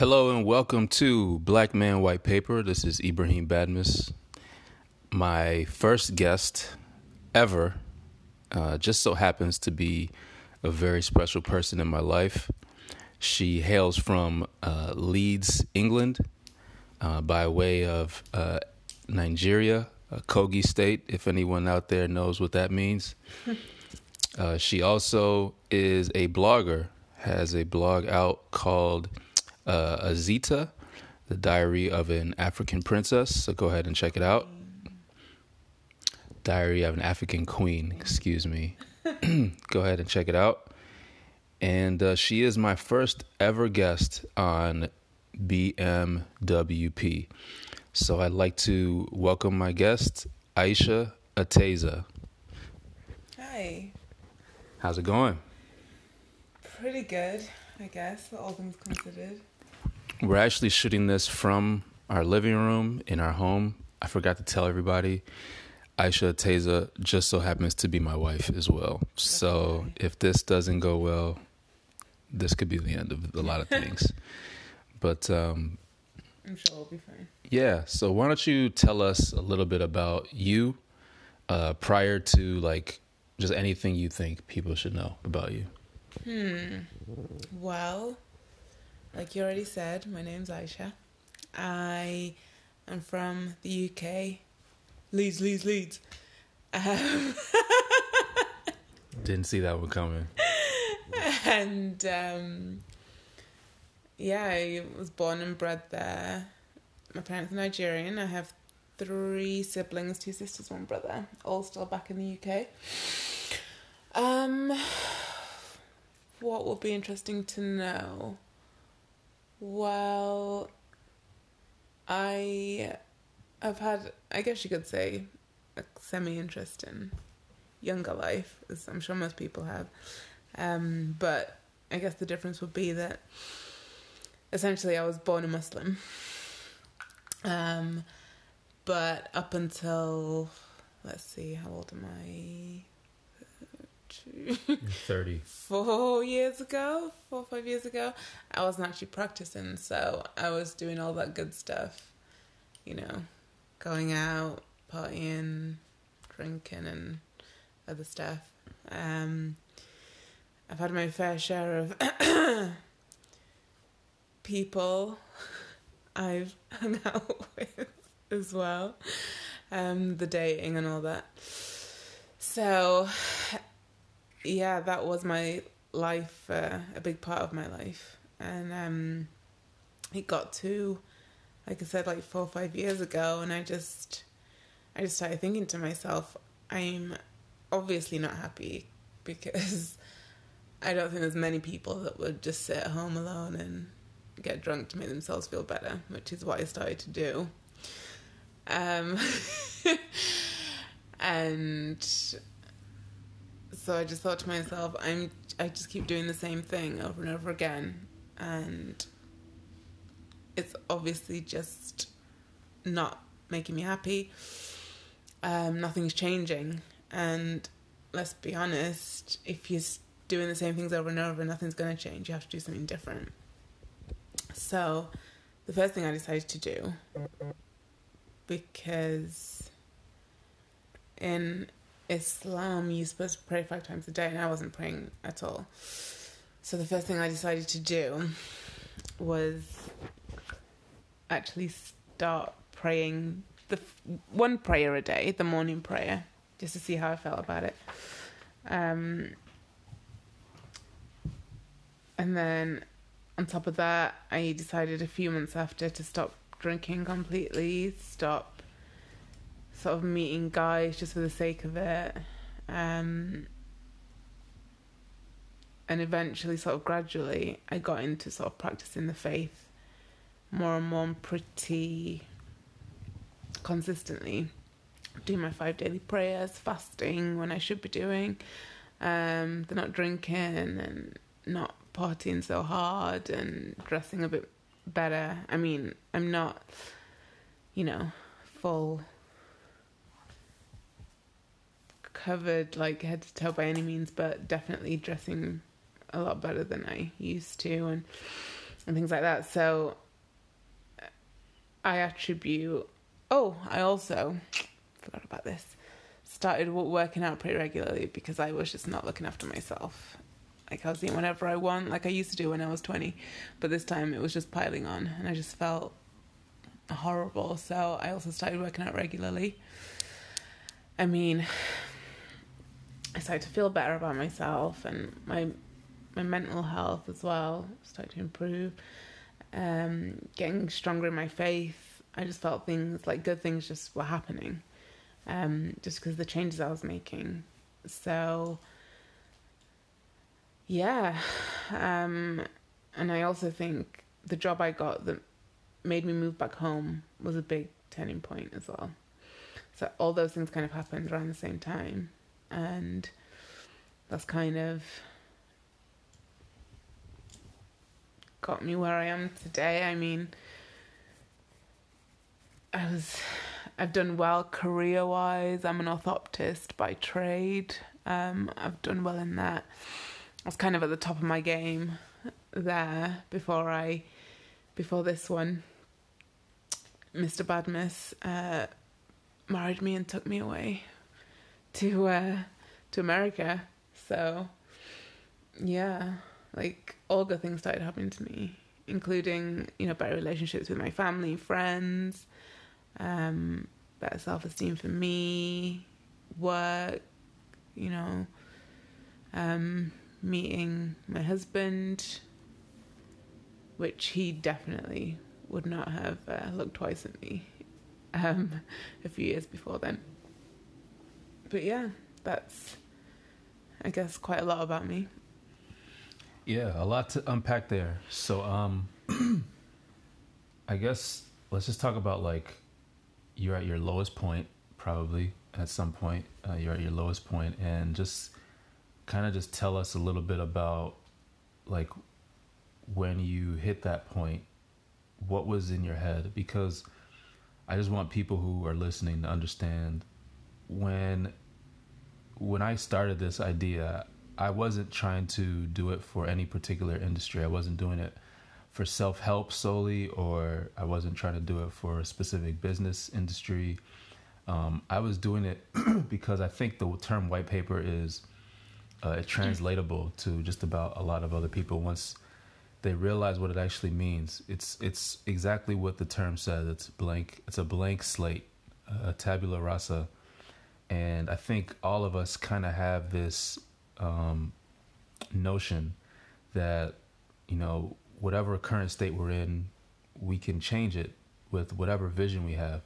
Hello and welcome to Black Man White Paper. This is Ibrahim Badmus. My first guest ever uh, just so happens to be a very special person in my life. She hails from uh, Leeds, England, uh, by way of uh, Nigeria, Kogi State, if anyone out there knows what that means. Uh, she also is a blogger, has a blog out called uh, Azita, the Diary of an African Princess. So go ahead and check it out. Diary of an African Queen, excuse me. go ahead and check it out. And uh, she is my first ever guest on BMWP. So I'd like to welcome my guest, Aisha Ateza. Hi. How's it going? Pretty good, I guess, all things considered. We're actually shooting this from our living room in our home. I forgot to tell everybody. Aisha Ateza just so happens to be my wife as well. So if this doesn't go well, this could be the end of a lot of things. but um, I'm sure we'll be fine. Yeah. So why don't you tell us a little bit about you uh, prior to like just anything you think people should know about you? Hmm. Well, like you already said, my name's Aisha. I am from the UK. Leeds, Leeds, Leeds. Um, Didn't see that one coming. and um, yeah, I was born and bred there. My parents are Nigerian. I have three siblings, two sisters, one brother, all still back in the UK. Um, what would be interesting to know? Well, I have had, I guess you could say, a semi interest in younger life, as I'm sure most people have. Um, but I guess the difference would be that essentially I was born a Muslim. Um, but up until, let's see, how old am I? Two, 30. four years ago, four or five years ago, I wasn't actually practicing. So I was doing all that good stuff, you know, going out, partying, drinking, and other stuff. Um, I've had my fair share of people I've hung out with as well, um, the dating and all that. So, yeah, that was my life, uh, a big part of my life, and um, it got to, like I said, like four or five years ago, and I just, I just started thinking to myself, I'm obviously not happy because I don't think there's many people that would just sit at home alone and get drunk to make themselves feel better, which is what I started to do. Um, and so I just thought to myself, I'm I just keep doing the same thing over and over again, and it's obviously just not making me happy. Um, nothing's changing, and let's be honest, if you're doing the same things over and over, nothing's going to change. You have to do something different. So, the first thing I decided to do, because in Islam you're supposed to pray five times a day, and I wasn't praying at all. So, the first thing I decided to do was actually start praying the one prayer a day, the morning prayer, just to see how I felt about it. Um, and then on top of that, I decided a few months after to stop drinking completely, stop sort of meeting guys just for the sake of it. Um, and eventually, sort of gradually, I got into sort of practicing the faith more and more pretty consistently. Doing my five daily prayers, fasting when I should be doing, um, not drinking and not partying so hard and dressing a bit better. I mean, I'm not, you know, full covered like head to toe by any means, but definitely dressing a lot better than I used to and and things like that. So I attribute. Oh, I also forgot about this. Started working out pretty regularly because I was just not looking after myself. Like I was eating whatever I want, like I used to do when I was twenty, but this time it was just piling on, and I just felt horrible. So I also started working out regularly. I mean, I started to feel better about myself and my my mental health as well started to improve. Um, getting stronger in my faith. I just felt things like good things just were happening, um, just because the changes I was making. So, yeah, um, and I also think the job I got that made me move back home was a big turning point as well. So all those things kind of happened around the same time, and that's kind of got me where I am today. I mean, I was, I've done well career wise. I'm an orthoptist by trade. Um, I've done well in that. I was kind of at the top of my game there before I, before this one. Mr. Badmus uh, married me and took me away to uh, to America. So yeah, like all good things started happening to me, including you know better relationships with my family, friends, um, better self esteem for me, work, you know, um, meeting my husband, which he definitely would not have uh, looked twice at me um, a few years before then. But yeah, that's, I guess, quite a lot about me. Yeah, a lot to unpack there. So, um, I guess let's just talk about like you're at your lowest point, probably at some point. Uh, you're at your lowest point, and just kind of just tell us a little bit about like when you hit that point what was in your head because I just want people who are listening to understand when when I started this idea, I wasn't trying to do it for any particular industry. I wasn't doing it for self help solely, or I wasn't trying to do it for a specific business industry. Um, I was doing it because I think the term white paper is uh, translatable to just about a lot of other people once they realize what it actually means. It's it's exactly what the term says. It's blank. It's a blank slate, a tabula rasa, and I think all of us kind of have this um, notion that you know whatever current state we're in, we can change it with whatever vision we have.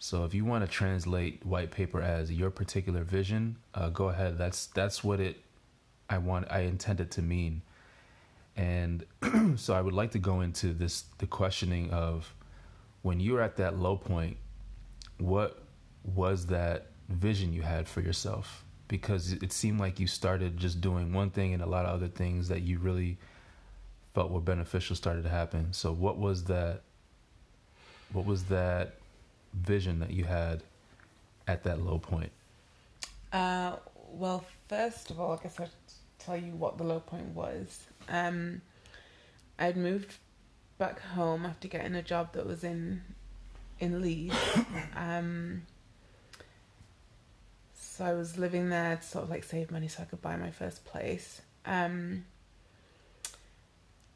So if you want to translate white paper as your particular vision, uh, go ahead. That's that's what it. I want. I intend it to mean and so I would like to go into this the questioning of when you were at that low point, what was that vision you had for yourself? Because it seemed like you started just doing one thing and a lot of other things that you really felt were beneficial started to happen. So what was that what was that vision that you had at that low point? Uh, well, first of all, I guess I'd tell you what the low point was. Um, I'd moved back home after getting a job that was in in Leeds. um, so I was living there to sort of like save money so I could buy my first place. Um,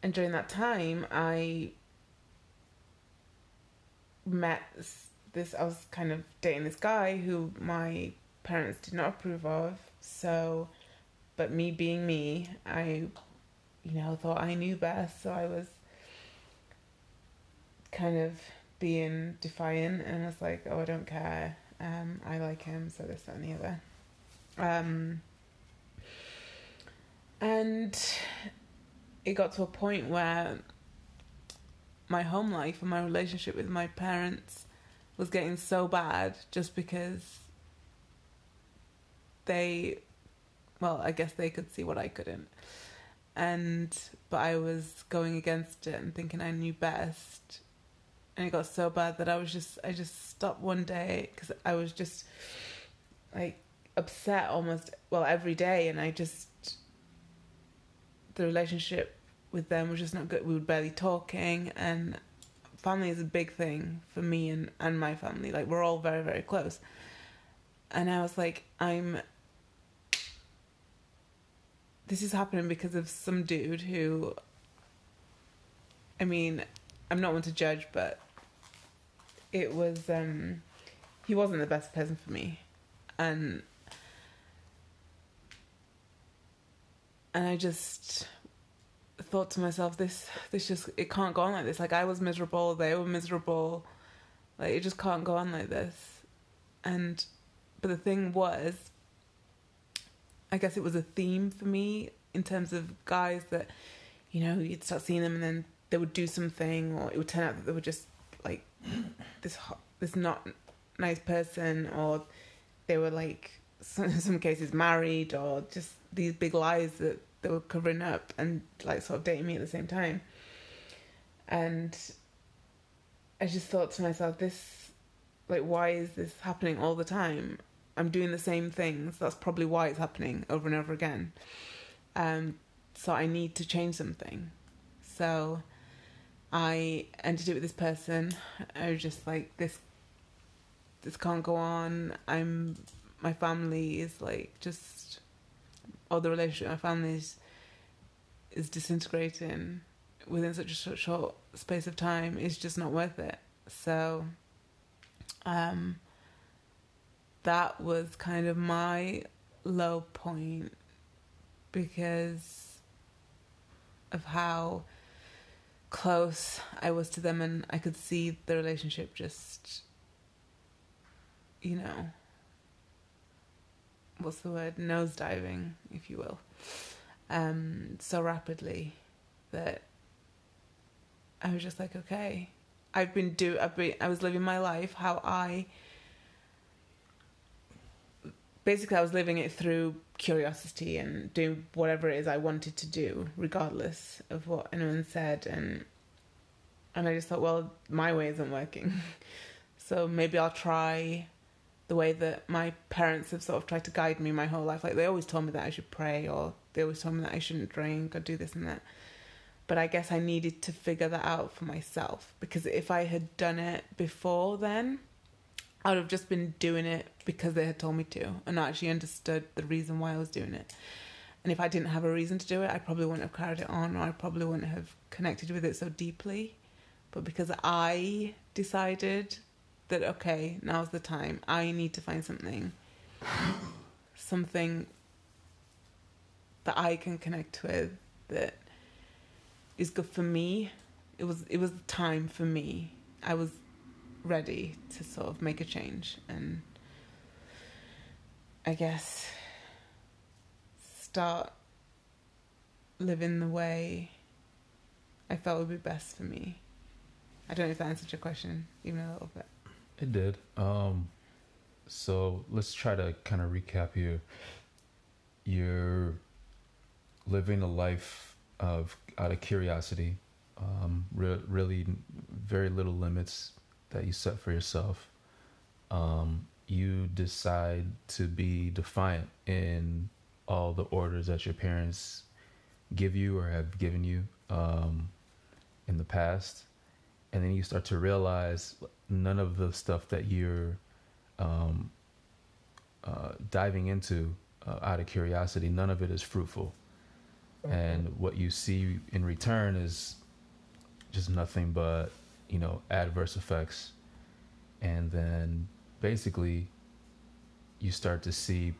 and during that time, I met this. I was kind of dating this guy who my parents did not approve of. So, but me being me, I you know, thought I knew best, so I was kind of being defiant and I was like, oh, I don't care. Um, I like him, so this, that, and the other. Um, and it got to a point where my home life and my relationship with my parents was getting so bad just because they, well, I guess they could see what I couldn't and but I was going against it and thinking I knew best, and it got so bad that I was just I just stopped one day because I was just like upset almost well every day, and I just the relationship with them was just not good. We were barely talking, and family is a big thing for me and and my family. Like we're all very very close, and I was like, I'm. This is happening because of some dude who. I mean, I'm not one to judge, but it was um he wasn't the best person for me. And and I just thought to myself this this just it can't go on like this. Like I was miserable they were miserable. Like it just can't go on like this. And but the thing was I guess it was a theme for me in terms of guys that you know you'd start seeing them and then they would do something or it would turn out that they were just like this ho- this not nice person or they were like some, some cases married or just these big lies that they were covering up and like sort of dating me at the same time. And i just thought to myself this like why is this happening all the time? I'm doing the same things. That's probably why it's happening over and over again. Um so i need to change something. So i ended it with this person. I was just like this this can't go on. I'm my family is like just or the relationship my family is, is disintegrating within such a short, space of time. Is just not worth it. So, um, that was kind of my low point because of how close. I was to them, and I could see the relationship just, you know, what's the word? Nosediving, if you will, um, so rapidly that I was just like, okay, I've been do I've been I was living my life how I basically I was living it through curiosity and doing whatever it is I wanted to do, regardless of what anyone said and and I just thought, well, my way isn't working. so maybe I'll try the way that my parents have sort of tried to guide me my whole life. Like they always told me that I should pray or they always told me that I shouldn't drink or do this and that. But I guess I needed to figure that out for myself because if I had done it before then, I would have just been doing it because they had told me to and I actually understood the reason why I was doing it. And if I didn't have a reason to do it, I probably wouldn't have carried it on or I probably wouldn't have connected with it so deeply. But because I decided that, okay, now's the time, I need to find something, something that I can connect with that is good for me. It was it was the time for me. I was ready to sort of make a change and I guess start living the way I felt would be best for me. I don't know if that answered your question, even a little bit. It did. Um, so let's try to kind of recap here. You're living a life of out of curiosity, um, re- really very little limits that you set for yourself. Um, you decide to be defiant in all the orders that your parents give you or have given you um, in the past, and then you start to realize none of the stuff that you're um, uh, diving into uh, out of curiosity, none of it is fruitful. And what you see in return is just nothing but, you know, adverse effects. And then basically, you start to see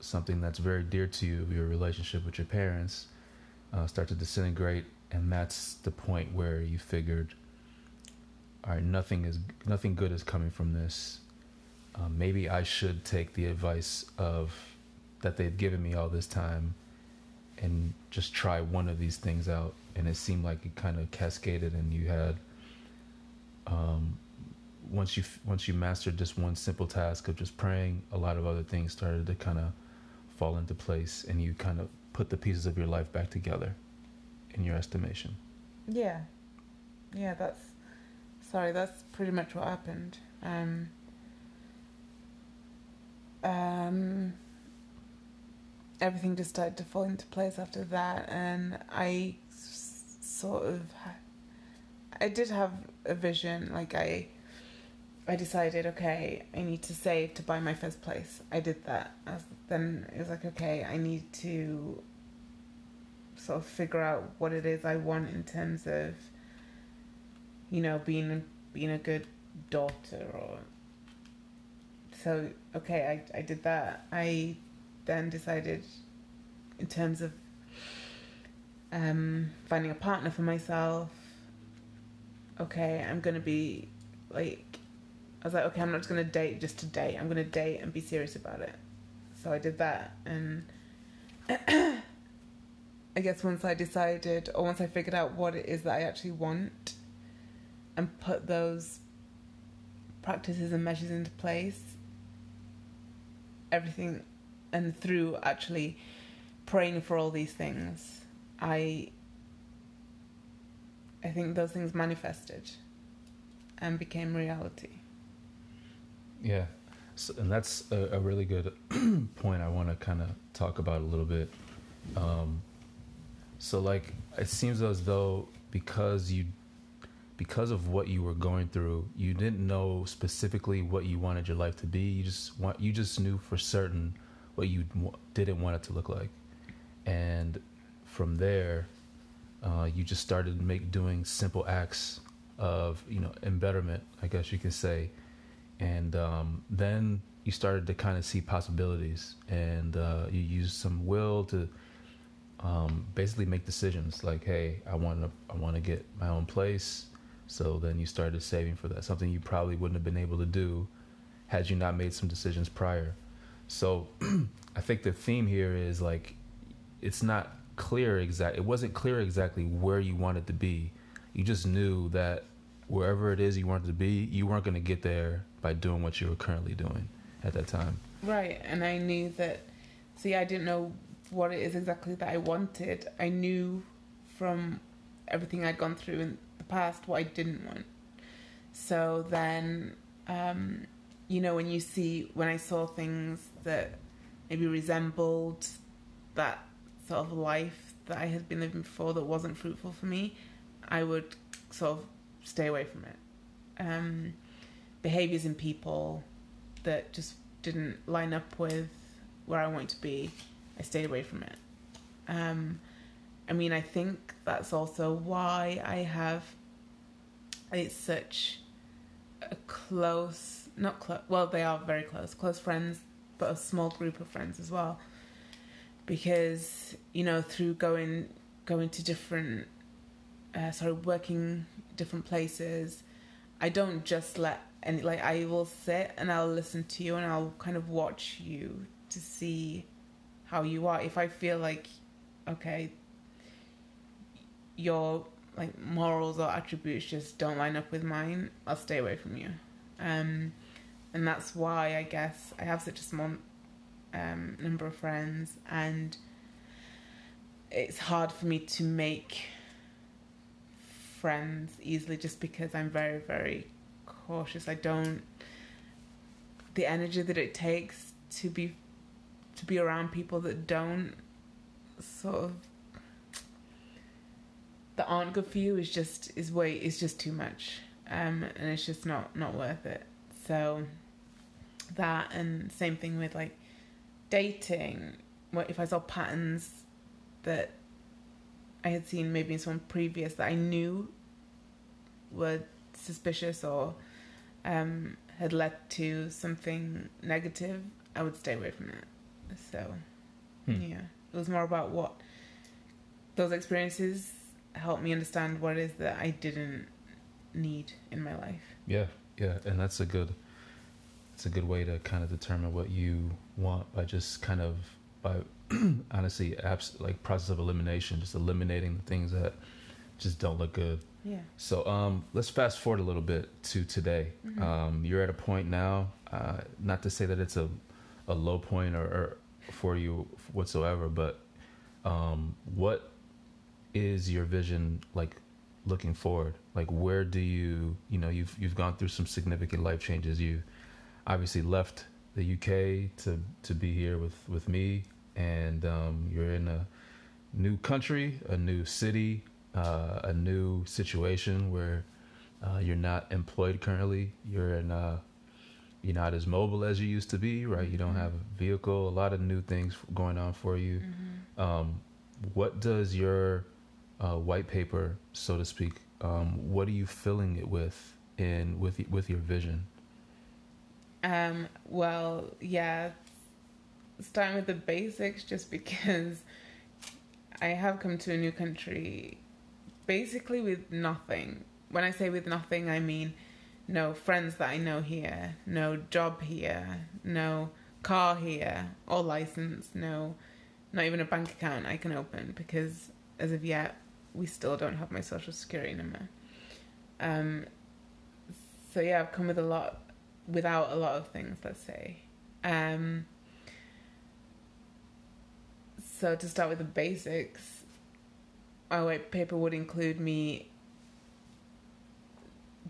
something that's very dear to you, your relationship with your parents, uh, start to disintegrate. And that's the point where you figured, all right, nothing is nothing good is coming from this. Um, maybe I should take the advice of that they've given me all this time and just try one of these things out. And it seemed like it kind of cascaded, and you had um, once you once you mastered just one simple task of just praying, a lot of other things started to kind of fall into place, and you kind of put the pieces of your life back together, in your estimation. Yeah, yeah, that's sorry. That's pretty much what happened. Um, um, everything just started to fall into place after that, and I sort of I did have a vision like I I decided okay I need to save to buy my first place. I did that. As, then it was like okay I need to sort of figure out what it is I want in terms of you know being being a good daughter or so okay I, I did that. I then decided in terms of um, finding a partner for myself okay I'm gonna be like I was like okay I'm not just gonna date just to date. I'm gonna date and be serious about it. So I did that and I guess once I decided or once I figured out what it is that I actually want and put those practices and measures into place everything and through actually praying for all these things i i think those things manifested and became reality. Yeah. So, and that's a, a really good point i want to kind of talk about a little bit. Um, so like it seems as though because you because of what you were going through, you didn't know specifically what you wanted your life to be. You just want you just knew for certain what you didn't want it to look like, and from there, uh, you just started make doing simple acts of you know embetterment, I guess you can say, and um, then you started to kind of see possibilities, and uh, you used some will to. Um, basically make decisions like hey i want to i want to get my own place so then you started saving for that, something you probably wouldn't have been able to do had you not made some decisions prior. So I think the theme here is like it's not clear exact it wasn't clear exactly where you wanted to be. You just knew that wherever it is you wanted to be, you weren't going to get there by doing what you were currently doing at that time. Right, and I knew that see I didn't know what it is exactly that I wanted. I knew from everything I'd gone through in the past what I didn't want. So then, um, you know, when you see, when I saw things that maybe resembled that sort of life that I had been living before that wasn't fruitful for me, I would sort of stay away from it. Um, behaviors in people that just didn't line up with where I want to be, I stayed away from it. Um, I mean, I think that's also why I have it's such a close, not close, well, they are very close, close friends, but a small group of friends as well. Because, you know, through going going to different, uh, sorry, working different places, I don't just let any, like, I will sit and I'll listen to you and I'll kind of watch you to see how you are. If I feel like, okay, your like morals or attributes just don't line up with mine, I'll stay away from you. Um, and that's why I guess I have such a small um, number of friends, and it's hard for me to make friends easily just because I'm very, very cautious. I don't the energy that it takes to be to be around people that don't sort of that aren't good for you is just is way is just too much, um, and it's just not not worth it. So that and same thing with like dating. What if I saw patterns that I had seen maybe in someone previous that I knew were suspicious or um, had led to something negative, I would stay away from it. So, hmm. yeah, it was more about what those experiences helped me understand what it is that I didn't need in my life. Yeah, yeah, and that's a good it's a good way to kind of determine what you want by just kind of by honestly abs- like process of elimination, just eliminating the things that just don't look good. Yeah. So um, let's fast forward a little bit to today. Mm-hmm. Um, you're at a point now, uh, not to say that it's a a low point or, or for you whatsoever, but um, what is your vision like looking forward? Like where do you you know you've you've gone through some significant life changes. You obviously left the UK to to be here with with me, and um, you're in a new country, a new city, uh, a new situation where uh, you're not employed currently. You're in uh, you're not as mobile as you used to be, right? You don't Mm-hmm. have a vehicle. A lot of new things going on for you. Mm-hmm. Um, what does your uh, white paper, so to speak, um, what are you filling it with in with with your vision? Um, well, yeah, starting with the basics, just because I have come to a new country basically with nothing. When I say with nothing, I mean no friends that I know here, no job here, no car here, or license, no, not even a bank account I can open because as of yet, we still don't have my social security number. Um, so yeah, I've come with a lot without a lot of things, let's say. Um, so to start with the basics, my white paper would include me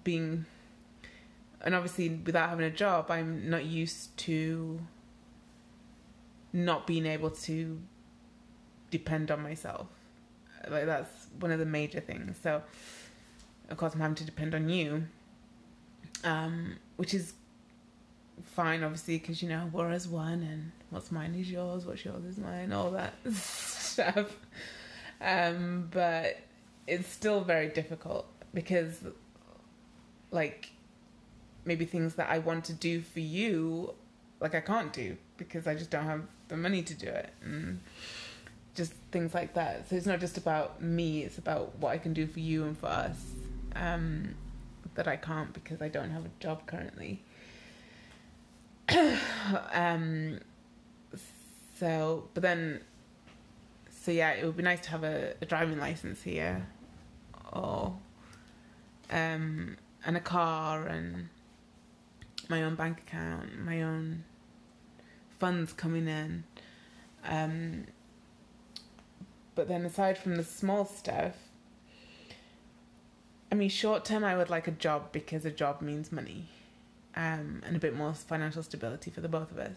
being, and obviously without having a job, I'm not used to not being able to depend on myself. Like that's one of the major things. So, of course, I'm having to depend on you, um, which is fine, obviously, because you know we're as one, and what's mine is yours, what's yours is mine, all that stuff. Um, but it's still very difficult because, like, maybe things that I want to do for you, like I can't do because I just don't have the money to do it, and just things like that. So it's not just about me; it's about what I can do for you and for us. Um, that I can't because I don't have a job currently. um, so, but then, so yeah, it would be nice to have a, a driving license here, or um, and a car and my own bank account, my own funds coming in. Um, but then aside from the small stuff, I mean, short term, I would like a job because a job means money um, and a bit more financial stability for the both of us.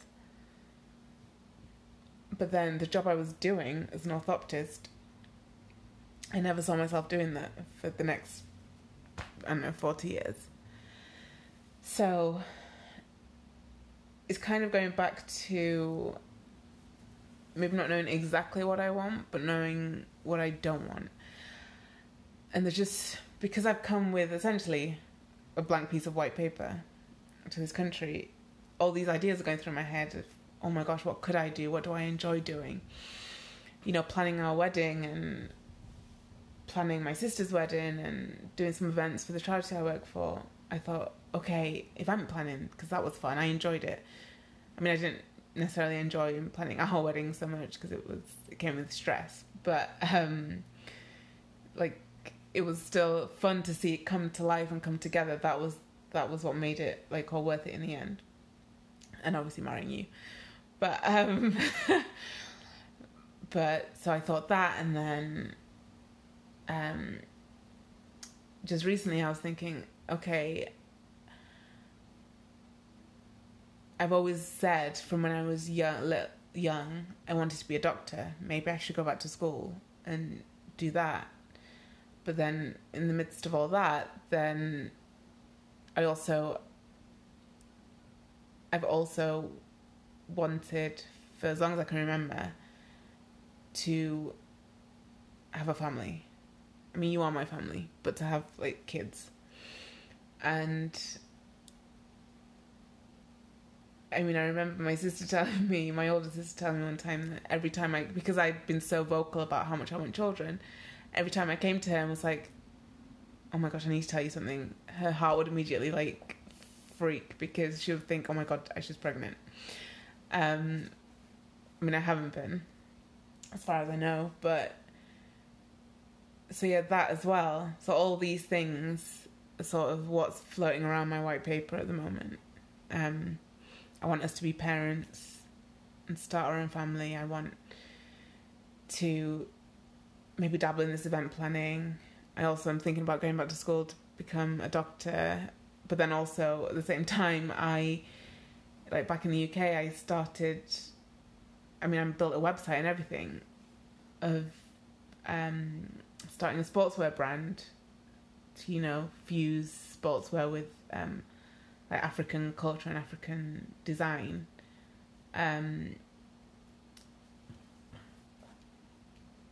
But then the job I was doing as an orthoptist, I never saw myself doing that for the next, I don't know, 40 years. So it's kind of going back to maybe not knowing exactly what I want, but knowing what I don't want. And there's just because I've come with essentially a blank piece of white paper to this country, all these ideas are going through my head of, oh my gosh, what could I do? What do I enjoy doing? You know, planning our wedding and planning my sister's wedding and doing some events for the charity I work for. I thought, okay, if I'm planning, because that was fun, I enjoyed it. I mean, I didn't necessarily enjoy planning our wedding so much because it was it came with stress, but um, like it was still fun to see it come to life and come together. That was that was what made it like all worth it in the end. And obviously marrying you. But um but so I thought that and then um just recently I was thinking, okay, I've always said from when I was young, young, I wanted to be a doctor. Maybe I should go back to school and do that. But then, in the midst of all that, then I also, I've also wanted, for as long as I can remember, to have a family. I mean, you are my family, but to have like kids. And I mean, I remember my sister telling me, my older sister telling me one time that every time I, because I'd been so vocal about how much I want children, every time I came to her and was like, oh my gosh, I need to tell you something, her heart would immediately like freak because she would think, oh my god, she's pregnant. Um, I mean, I haven't been, as far as I know, but so yeah, that as well. So all these things are sort of what's floating around my white paper at the moment. Um, I want us to be parents and start our own family. I want to maybe dabble in this event planning. I also am thinking about going back to school to become a doctor, but then also at the same time, I like back in the UK, I started. I mean, I built a website and everything of um, starting a sportswear brand to, you know, fuse sportswear with um, like African culture and African design. Um,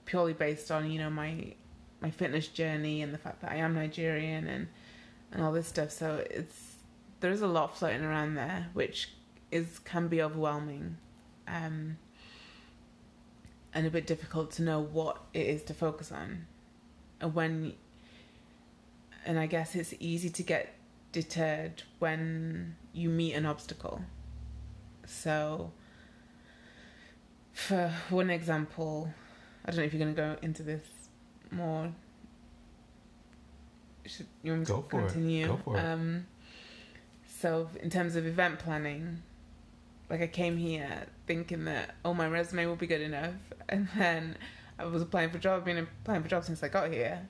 purely based on you know my my fitness journey and the fact that I am Nigerian and and all this stuff. So it's there's a lot floating around there, which is can be overwhelming, um, and a bit difficult to know what it is to focus on, and when. And I guess it's easy to get deterred when you meet an obstacle. So, for one example, I don't know if you're going to go into this more. Should you want me Go to for it. continue? Go for it. Um, so, in terms of event planning, like I came here thinking that oh my resume will be good enough, and then I was applying for jobs, been applying for jobs since I got here,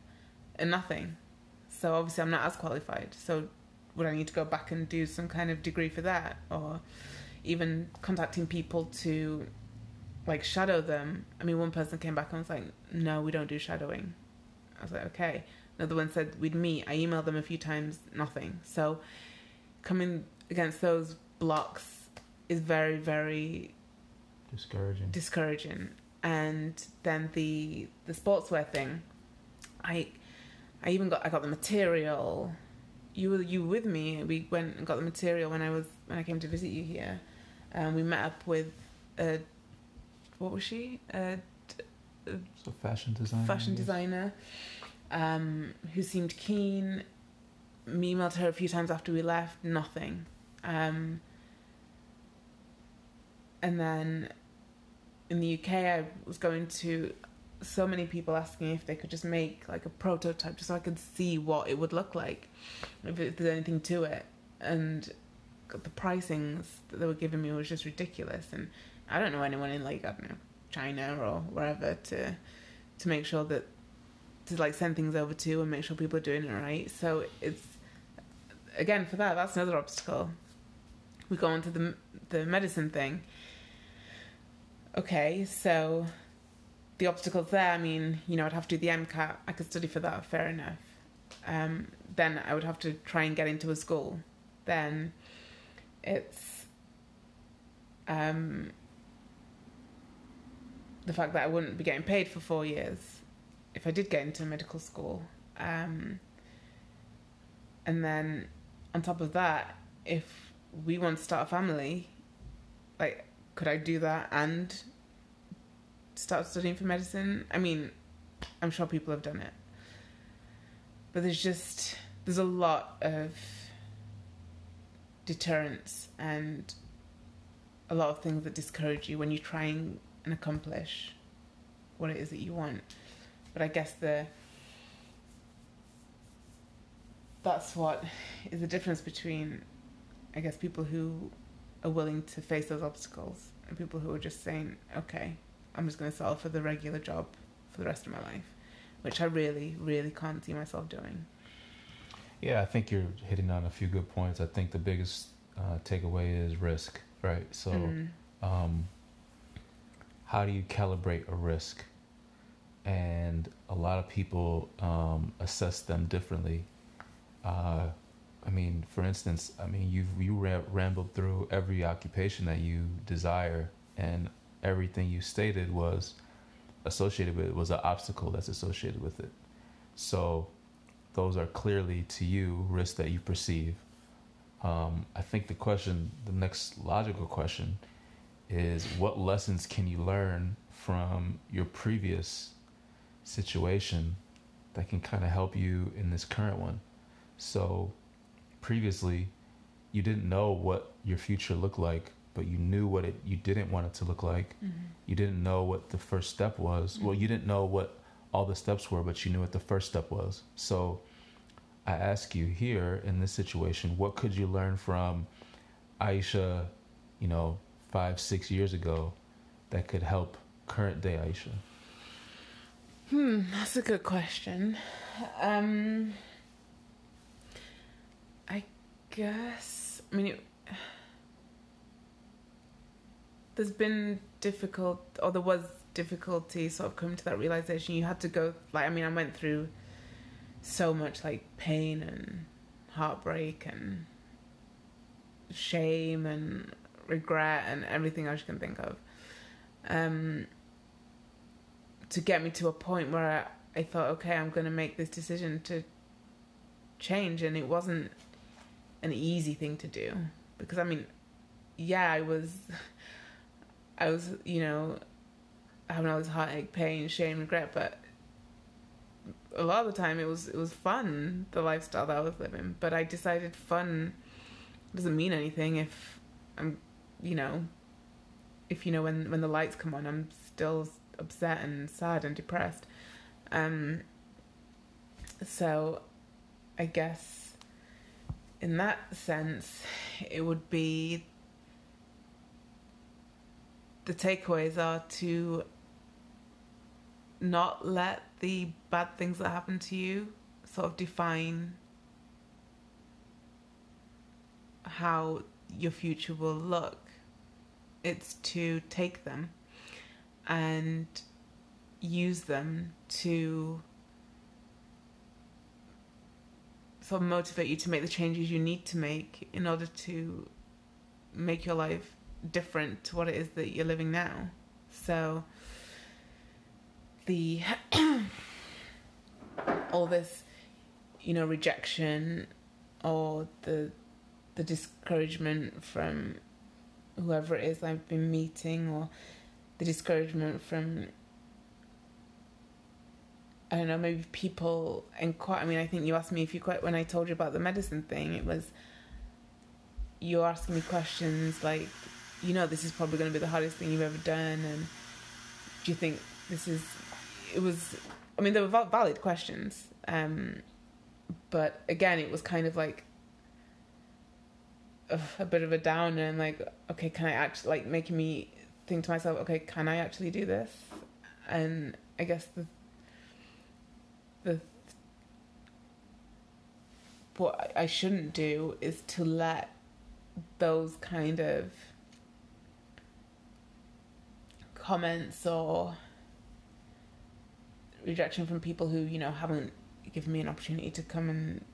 and nothing. So obviously I'm not as qualified. So would I need to go back and do some kind of degree for that, or even contacting people to like shadow them? I mean, one person came back and was like, "No, we don't do shadowing." I was like, "Okay." Another one said we'd meet. I emailed them a few times, nothing. So coming against those blocks is very, very Discouraging. discouraging. And then the the sportswear thing, I I even got I got the material. You were you were with me. We went and got the material when I was when I came to visit you here. Um, we met up with a what was she a so fashion designer. fashion designer um, who seemed keen. Me emailed her a few times after we left, nothing. Um, and then in the UK, I was going to so many people asking if they could just make like a prototype just so I could see what it would look like, if it- there's anything to it. And the pricings that they were giving me was just ridiculous. And I don't know anyone in like I don't know China or wherever to to make sure that to like send things over to and make sure people are doing it right. So it's again for that that's another obstacle. We go on to the the medicine thing. Okay, so the obstacles there. I mean, you know, I'd have to do the MCAT. I could study for that. Fair enough. Um, then I would have to try and get into a school. Then it's um, the fact that I wouldn't be getting paid for four years if I did get into medical school. Um, and then on top of that, if we want to start a family, like, could I do that and start studying for medicine? I mean, I'm sure people have done it. But there's just, there's a lot of deterrence and a lot of things that discourage you when you try and, and accomplish what it is that you want. But I guess the that's what is the difference between I guess people who are willing to face those obstacles and people who are just saying, Okay, I'm just gonna settle for the regular job for the rest of my life. Which I really, really can't see myself doing. Yeah, I think you're hitting on a few good points. I think the biggest uh, takeaway is risk, right? So, Mm. um, how do you calibrate a risk? And a lot of people um, assess them differently. Uh, I mean, for instance, I mean, you you ra- rambled through every occupation that you desire, and everything you stated was associated with it was an obstacle that's associated with it. So, those are clearly to you risks that you perceive. Um, I think the question, the next logical question, is what lessons can you learn from your previous situation that can kind of help you in this current one? So, previously, you didn't know what your future looked like, but you knew what it you didn't want it to look like. Mm-hmm. You didn't know what the first step was. Mm-hmm. Well, you didn't know what all the steps were, but you knew what the first step was. So, I ask you here in this situation, what could you learn from Aisha, you know, five, six years ago that could help current day Aisha? Hmm, that's a good question. Um, I guess. I mean, it, there's been difficult, or there was difficulty sort of coming to that realization. You had to go like I mean I went through so much like pain and heartbreak and shame and regret and everything else you can think of. Um, to get me to a point where I, I thought, okay, I'm going to make this decision to change, and it wasn't an easy thing to do because I mean, yeah, I was, I was, you know, having all this heartache, pain, shame, regret, but a lot of the time it was it was fun the lifestyle that I was living. But I decided fun doesn't mean anything if I'm, you know, if you know when when the lights come on, I'm still upset and sad and depressed. Um. So, I guess in that sense, it would be the takeaways are to not let the bad things that happen to you sort of define how your future will look. It's to take them and use them to sort of motivate you to make the changes you need to make in order to make your life different to what it is that you're living now. So the all this, you know, rejection or the the discouragement from whoever it is I've been meeting or the discouragement from I don't know, maybe people and quite I mean I think you asked me if you quite when I told you about the medicine thing, it was you're asking me questions like, you know, this is probably gonna be the hardest thing you've ever done and do you think this is it was I mean, they were valid questions, um, but again, it was kind of like a, a bit of a downer, and like, okay, can I actually like making me think to myself, okay, can I actually do this? And I guess the the what I shouldn't do is to let those kind of comments or rejection from people who you know haven't given me an opportunity to come and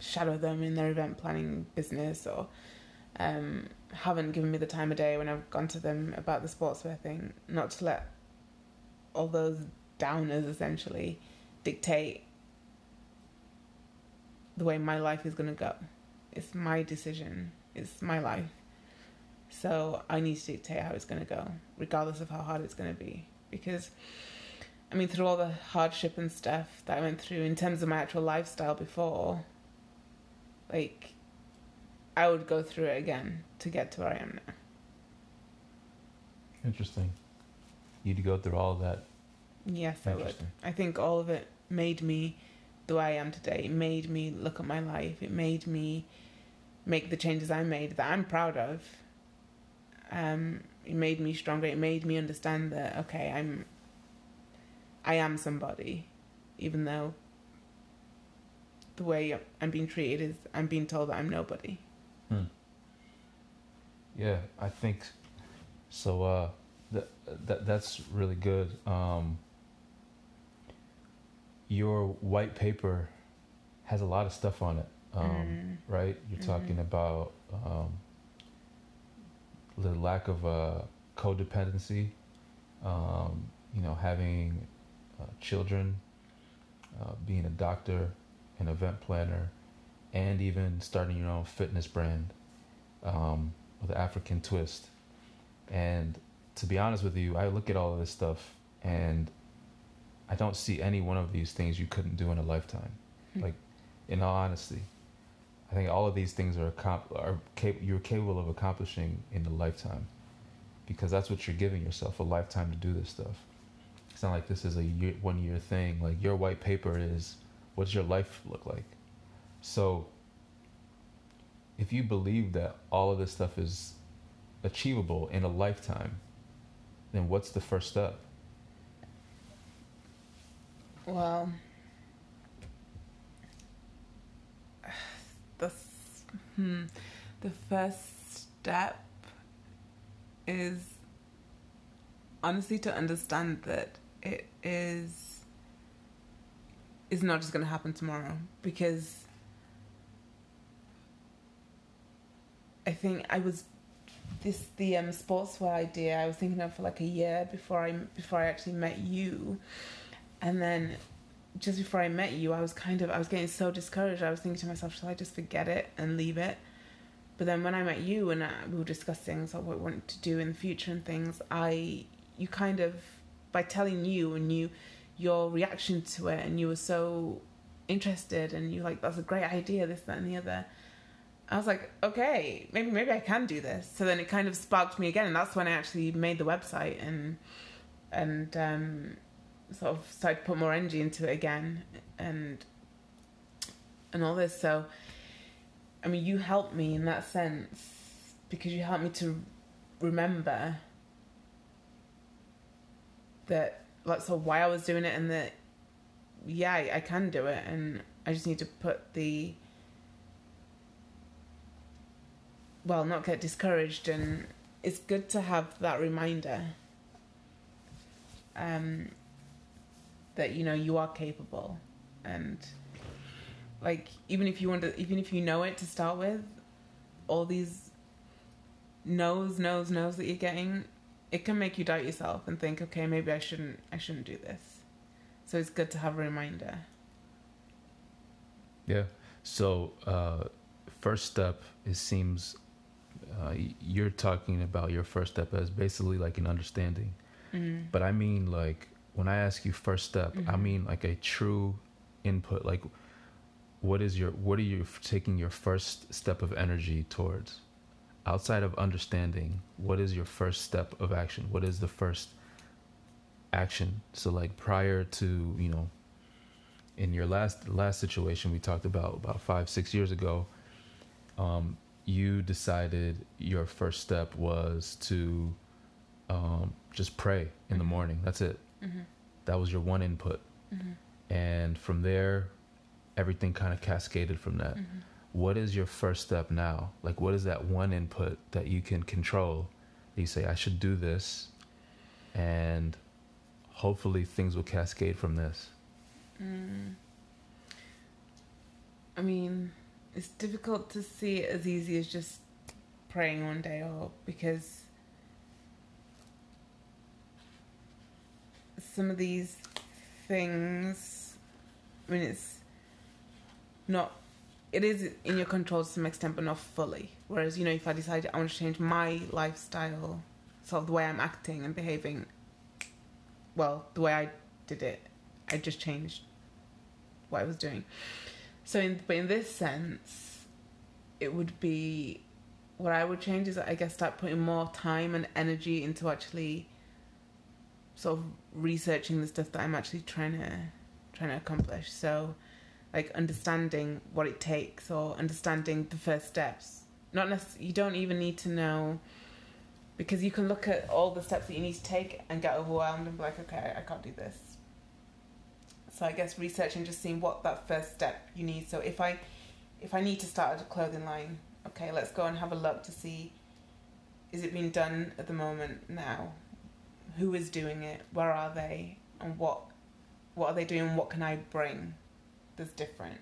shadow them in their event planning business or um, haven't given me the time of day when I've gone to them about the sportswear thing. Not to let all those downers essentially dictate the way my life is going to go. It's my decision. It's my life. So I need to dictate how it's going to go, regardless of how hard it's going to be. Because I mean, through all the hardship and stuff that I went through in terms of my actual lifestyle before, like, I would go through it again to get to where I am now. Interesting. You'd go through all of that. Yes, I would. I think all of it made me the way I am today. It made me look at my life. It made me make the changes I made that I'm proud of. Um, it made me stronger. It made me understand that okay, I'm I am somebody, even though the way I'm being treated is I'm being told that I'm nobody. Hmm. Yeah, I think so. Uh, that that that's really good. Um, your white paper has a lot of stuff on it, um, mm. right? You're mm-hmm. talking about um, the lack of uh, codependency. Um, you know, having uh, children, uh, being a doctor, an event planner, and even starting your own fitness brand um, with an African twist. And to be honest with you, I look at all of this stuff and I don't see any one of these things you couldn't do in a lifetime. Mm-hmm. Like, in all honesty, I think all of these things are, are cap- you're capable of accomplishing in a lifetime because that's what you're giving yourself a lifetime to do this stuff. It's not like this is a year, one year thing. Like your white paper is what does your life look like? So if you believe that all of this stuff is achievable in a lifetime, then what's the first step? Well, the hmm, the first step is honestly to understand that it is is not just going to happen tomorrow because I think I was this the um, sportswear idea I was thinking of for like a year before I before I actually met you, and then just before I met you, I was kind of I was getting so discouraged. I was thinking to myself, shall I just forget it and leave it? But then when I met you and I, we were discussing sort of what we wanted to do in the future and things, I you kind of by telling you and you your reaction to it and you were so interested and you like that's a great idea this that and the other I was like, okay, maybe maybe I can do this. So then it kind of sparked me again, and that's when I actually made the website and and um, sort of started to put more energy into it again, and and all this. So, I mean, you helped me in that sense because you helped me to remember that, like, so why I was doing it, and that yeah, I, I can do it, and I just need to put the well, not get discouraged, and it's good to have that reminder um, that you know you are capable, and like even if you want to, even if you know it to start with, all these no's, no's, no's that you're getting, it can make you doubt yourself and think, okay, maybe I shouldn't, I shouldn't do this. So it's good to have a reminder. Yeah. So uh, first step, it seems uh, you're talking about your first step as basically like an understanding. Mm-hmm. But I mean, like, when I ask you first step, mm-hmm. I mean like a true input. Like, what is your, what are you taking your first step of energy towards? Outside of understanding, what is your first step of action? What is the first action? So, like, prior to, you know, in your last last situation we talked about about five six years ago um, you decided your first step was to um, just pray in mm-hmm. the morning. That's it. Mm-hmm. That was your one input. Mm-hmm. And from there, everything kind of cascaded from that. What is your first step now? Like, what is that one input that you can control? You say, I should do this, and hopefully things will cascade from this. Mm. I mean, it's difficult to see it as easy as just praying one day or because some of these things I mean it's not it is in your control to some extent but not fully. Whereas, you know, if I decide I want to change my lifestyle, sort of the way I'm acting and behaving well, the way I did it, I just changed what I was doing. So, in, but in this sense, it would be what I would change is I guess start putting more time and energy into actually sort of researching the stuff that I'm actually trying to trying to accomplish. So, like understanding what it takes or understanding the first steps. Not necessarily, you don't even need to know because you can look at all the steps that you need to take and get overwhelmed and be like, okay, I can't do this. So I guess researching just seeing what that first step you need. So if I if I need to start a clothing line, okay, let's go and have a look to see is it being done at the moment now? Who is doing it? Where are they? And what what are they doing? What can I bring that's different?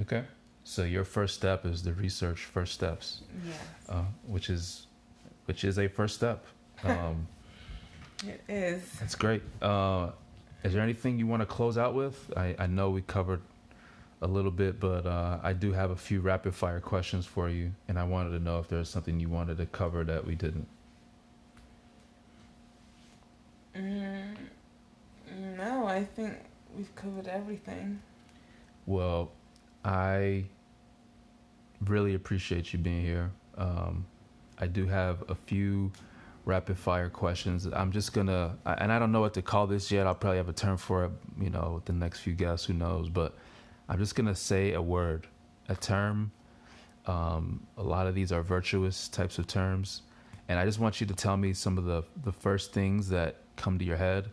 Okay. So your first step is the research first steps. Yes. Uh, which is which is a first step. Um, it is. That's great. Uh, is there anything you want to close out with? I, I know we covered a little bit, but uh, I do have a few rapid fire questions for you, and I wanted to know if there's something you wanted to cover that we didn't. Mm, I think we've covered everything. Well, I really appreciate you being here. Um, I do have a few rapid fire questions. I'm just gonna, and I don't know what to call this yet. I'll probably have a term for it, you know, with the next few guests. Who knows? But I'm just gonna say a word, a term. Um, a lot of these are virtuous types of terms, and I just want you to tell me some of the the first things that come to your head.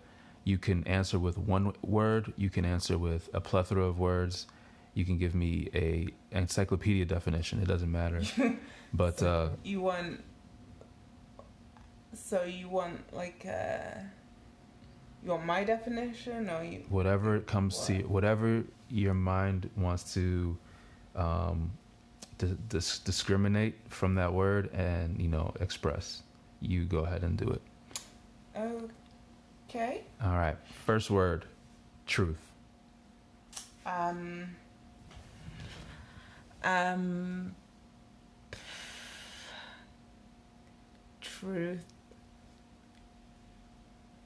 You can answer with one word. You can answer with a plethora of words. You can give me a encyclopedia definition. It doesn't matter. but so uh, you want So you want like uh you want my definition or you Whatever comes to What? whatever your mind wants to um, dis- discriminate from that word and you know express. You go ahead and do it. Okay. All right. First word, truth. Um um truth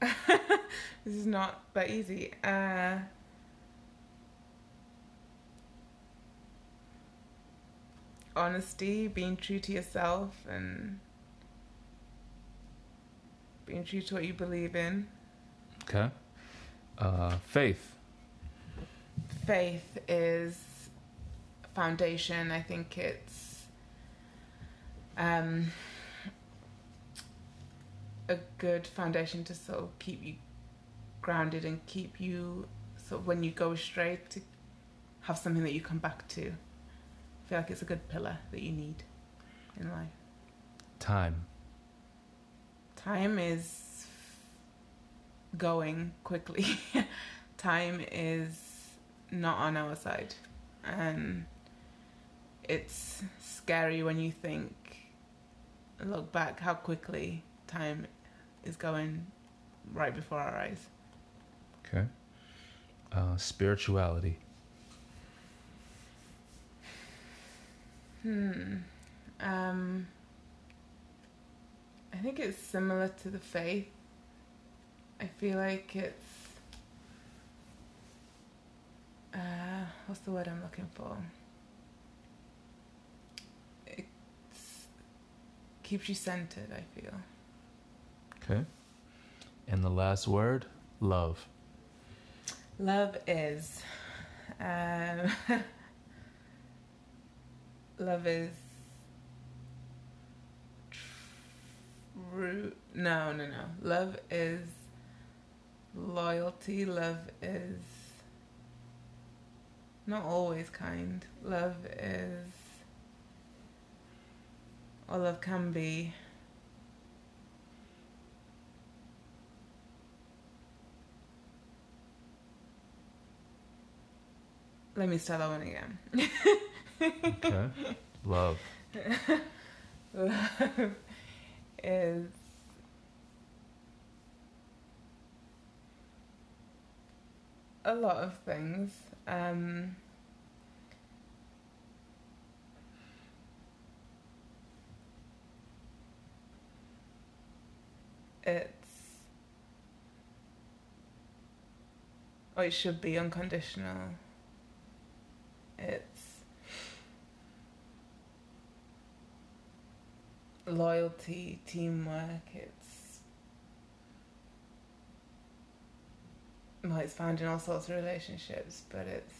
this is not that easy. Uh honesty, being true to yourself and being true to what you believe in. Okay. Uh, faith. faith is foundation. I think it's um, a good foundation to sort of keep you grounded and keep you sort of when you go astray to have something that you come back to. I feel like it's a good pillar that you need in life. Time. Time is going quickly. Time is not on our side. And it's scary when you think, look back how quickly time is going right before our eyes. Okay. Uh, spirituality. Hmm. Um, I think it's similar to the faith. I feel like it's. Uh, what's the word I'm looking for? It keeps you centered, I feel. Okay. And the last word, love. Love is. Um, love is. True. No, no, no. Love is loyalty. Love is not always kind. Love is. Or love can be. Let me start that one again. Okay. love. Love is a lot of things. Um, it's oh, it should be unconditional. It's loyalty, teamwork. It's well, it's found in all sorts of relationships, but it's.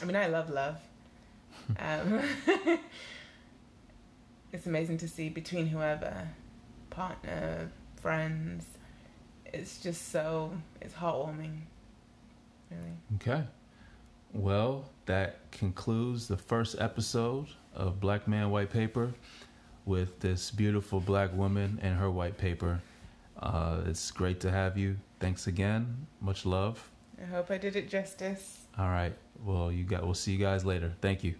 I mean, I love love. um, it's amazing to see between whoever, partner, friends. It's just so it's heartwarming, really. Okay. Well, that concludes the first episode of Black Man White Paper with this beautiful black woman and her white paper. Uh, it's great to have you. Thanks again. Much love. I hope I did it justice. All right. Well, you got. We'll see you guys later. Thank you.